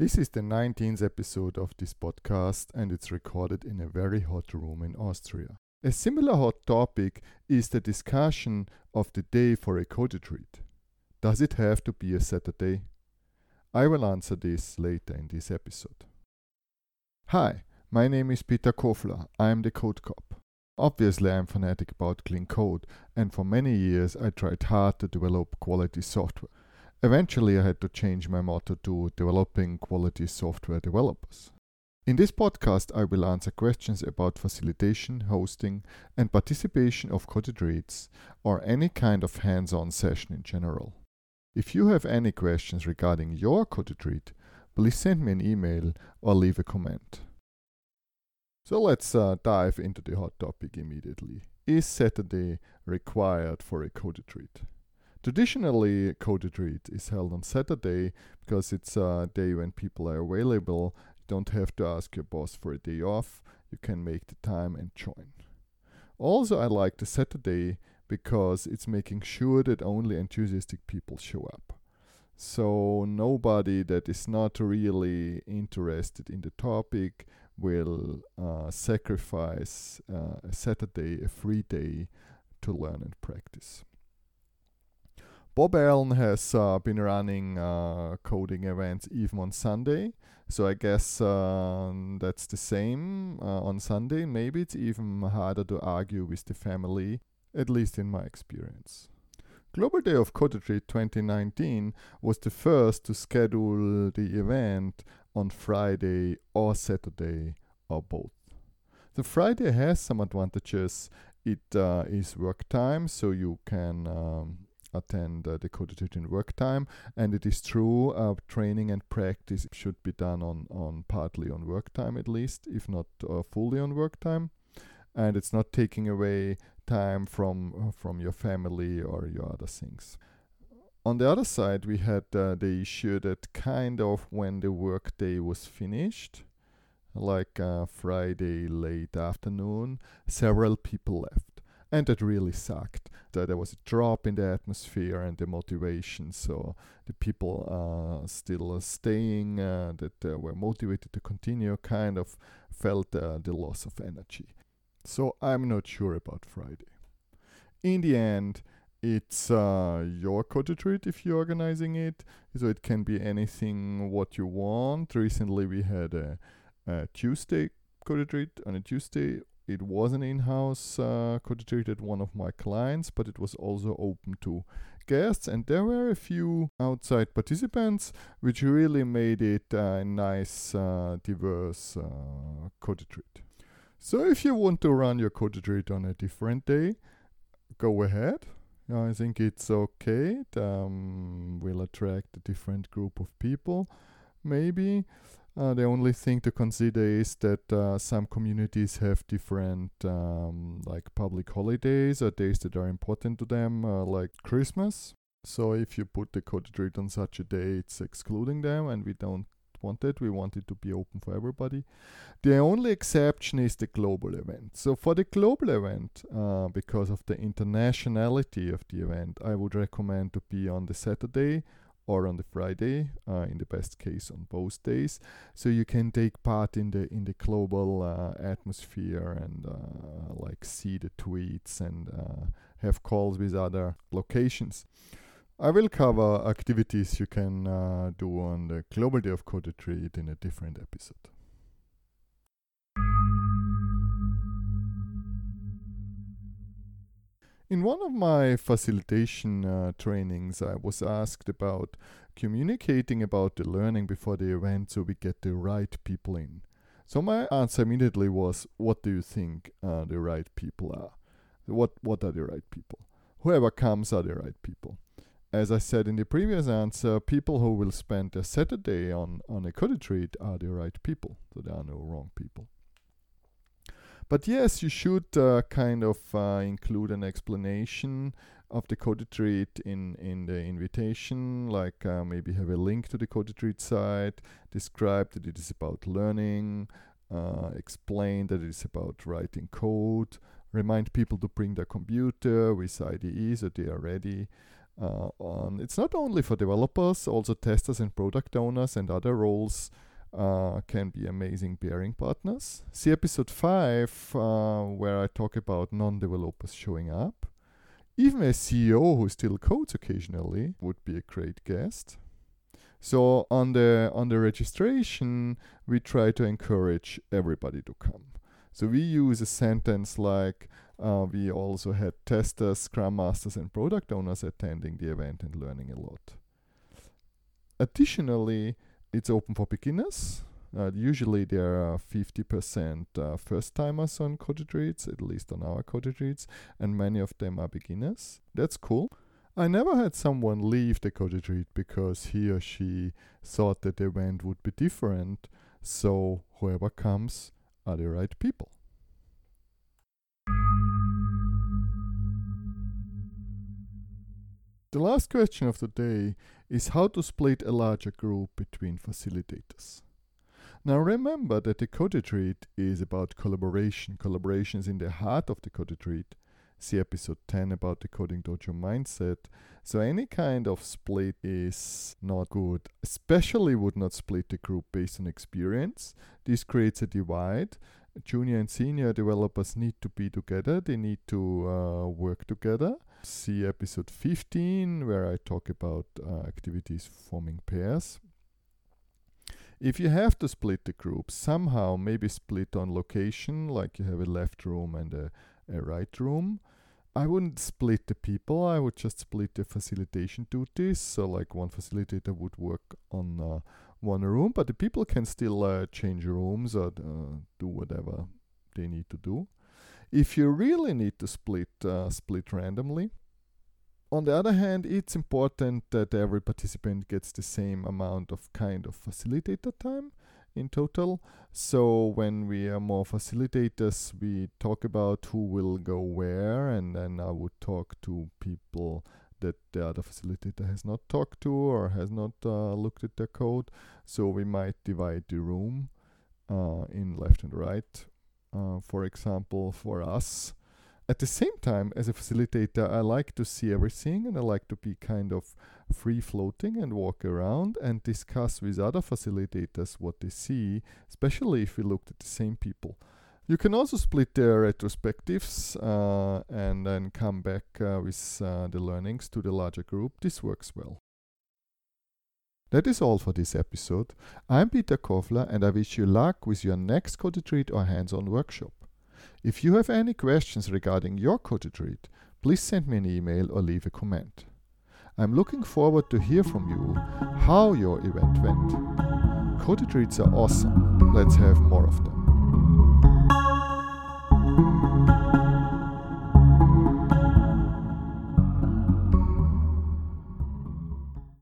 This is the 19th episode of this podcast, and it's recorded in a very hot room in Austria. A similar hot topic is the discussion of the day for a code retreat. Does it have to be a Saturday? I will answer this later in this episode. Hi, my name is Peter Kofler. I am the Code Cop. Obviously, I'm fanatic about clean code, and for many years I tried hard to develop quality software. Eventually, I had to change my motto to developing quality software developers. In this podcast, I will answer questions about facilitation, hosting, and participation of code retreats or any kind of hands on session in general. If you have any questions regarding your code retreat, please send me an email or leave a comment. So let's uh, dive into the hot topic immediately. Is Saturday required for a code retreat? Traditionally, Code Retreat is held on Saturday because it's a day when people are available. You don't have to ask your boss for a day off. You can make the time and join. Also, I like the Saturday because it's making sure that only enthusiastic people show up. So, nobody that is not really interested in the topic will uh, sacrifice uh, a Saturday, a free day, to learn and practice. Bob Allen has uh, been running uh, coding events even on Sunday. So I guess um, that's the same uh, on Sunday. Maybe it's even harder to argue with the family, at least in my experience. Global Day of Code 2019 was the first to schedule the event on Friday or Saturday or both. The Friday has some advantages. It uh, is work time, so you can um, attend uh, the retreat work time. And it is true, uh, training and practice should be done on, on partly on work time at least, if not uh, fully on work time. And it's not taking away time from uh, from your family or your other things. On the other side, we had uh, the issue that kind of when the workday was finished, like uh, Friday late afternoon, several people left and that really sucked. That there was a drop in the atmosphere and the motivation. So the people uh, still uh, staying, uh, that uh, were motivated to continue, kind of felt uh, the loss of energy. So I'm not sure about Friday. In the end, it's uh, your code retreat if you're organizing it. So it can be anything what you want. Recently we had a, a Tuesday code retreat on a Tuesday it was an in-house uh, at one of my clients, but it was also open to guests, and there were a few outside participants, which really made it a nice, uh, diverse uh, code. So if you want to run your code on a different day, go ahead. I think it's okay. It um, will attract a different group of people, maybe. Uh, the only thing to consider is that uh, some communities have different, um, like public holidays or days that are important to them, uh, like Christmas. So if you put the code retreat on such a day, it's excluding them, and we don't want it. We want it to be open for everybody. The only exception is the global event. So for the global event, uh, because of the internationality of the event, I would recommend to be on the Saturday or on the Friday, uh, in the best case on both days. So you can take part in the in the global uh, atmosphere and uh, like see the tweets and uh, have calls with other locations. I will cover activities you can uh, do on the Global Day of Code Retreat in a different episode. In one of my facilitation uh, trainings, I was asked about communicating about the learning before the event so we get the right people in. So my answer immediately was, What do you think uh, the right people are? What, what are the right people? Whoever comes are the right people. As I said in the previous answer, people who will spend a Saturday on, on a code retreat are the right people. So there are no wrong people. But yes, you should uh, kind of uh, include an explanation of the code retreat in, in the invitation, like uh, maybe have a link to the code retreat site, describe that it is about learning, uh, explain that it is about writing code, remind people to bring their computer with IDE so they are ready. uh, on. It's not only for developers, also testers and product owners and other roles uh, can be amazing pairing partners. See episode 5, uh, where I talk about non developers showing up. Even a CEO who still codes occasionally would be a great guest. So on the on the registration, we try to encourage everybody to come. So we use a sentence like uh, we also had testers, scrum masters, and product owners attending the event and learning a lot. Additionally, it's open for beginners. Uh, usually there are 50% uh, first timers on code reads, at least on our code reads, and many of them are beginners. That's cool. I never had someone leave the code read because he or she thought that the event would be different. So whoever comes are the right people. The last question of the day is how to split a larger group between facilitators. Now remember that the code is about collaboration. Collaboration is in the heart of the code. See episode 10 about the Coding Dojo mindset. So any kind of split is not good. Especially would not split the group based on experience. This creates a divide junior and senior developers need to be together, they need to uh, work together. See episode 15, where I talk about uh, activities forming pairs. If you have to split the group, somehow maybe split on location, like you have a left room and a, a right room. I wouldn't split the people, I would just split the facilitation duties. So, like one facilitator would work on uh, one room, but the people can still uh, change rooms or uh, do whatever they need to do. If you really need to split, uh, split randomly. On the other hand, it's important that every participant gets the same amount of kind of facilitator time in total. So when we are more facilitators, we talk about who will go where, and then I would talk to people that the other facilitator has not talked to or has not uh, looked at their code. So we might divide the room uh, in left and right. Uh, for example, for us, at the same time, as a facilitator, I like to see everything and I like to be kind of free floating and walk around and discuss with other facilitators what they see, especially if we looked at the same people. You can also split the retrospectives uh, and then come back uh, with uh, the learnings to the larger group. This works well. That is all for this episode. I'm Peter Kofler and I wish you luck with your next code retreat or hands-on workshop. If you have any questions regarding your code retreat, please send me an email or leave a comment. I'm looking forward to hear from you how your event went. Code retreats are awesome. Let's have more of them.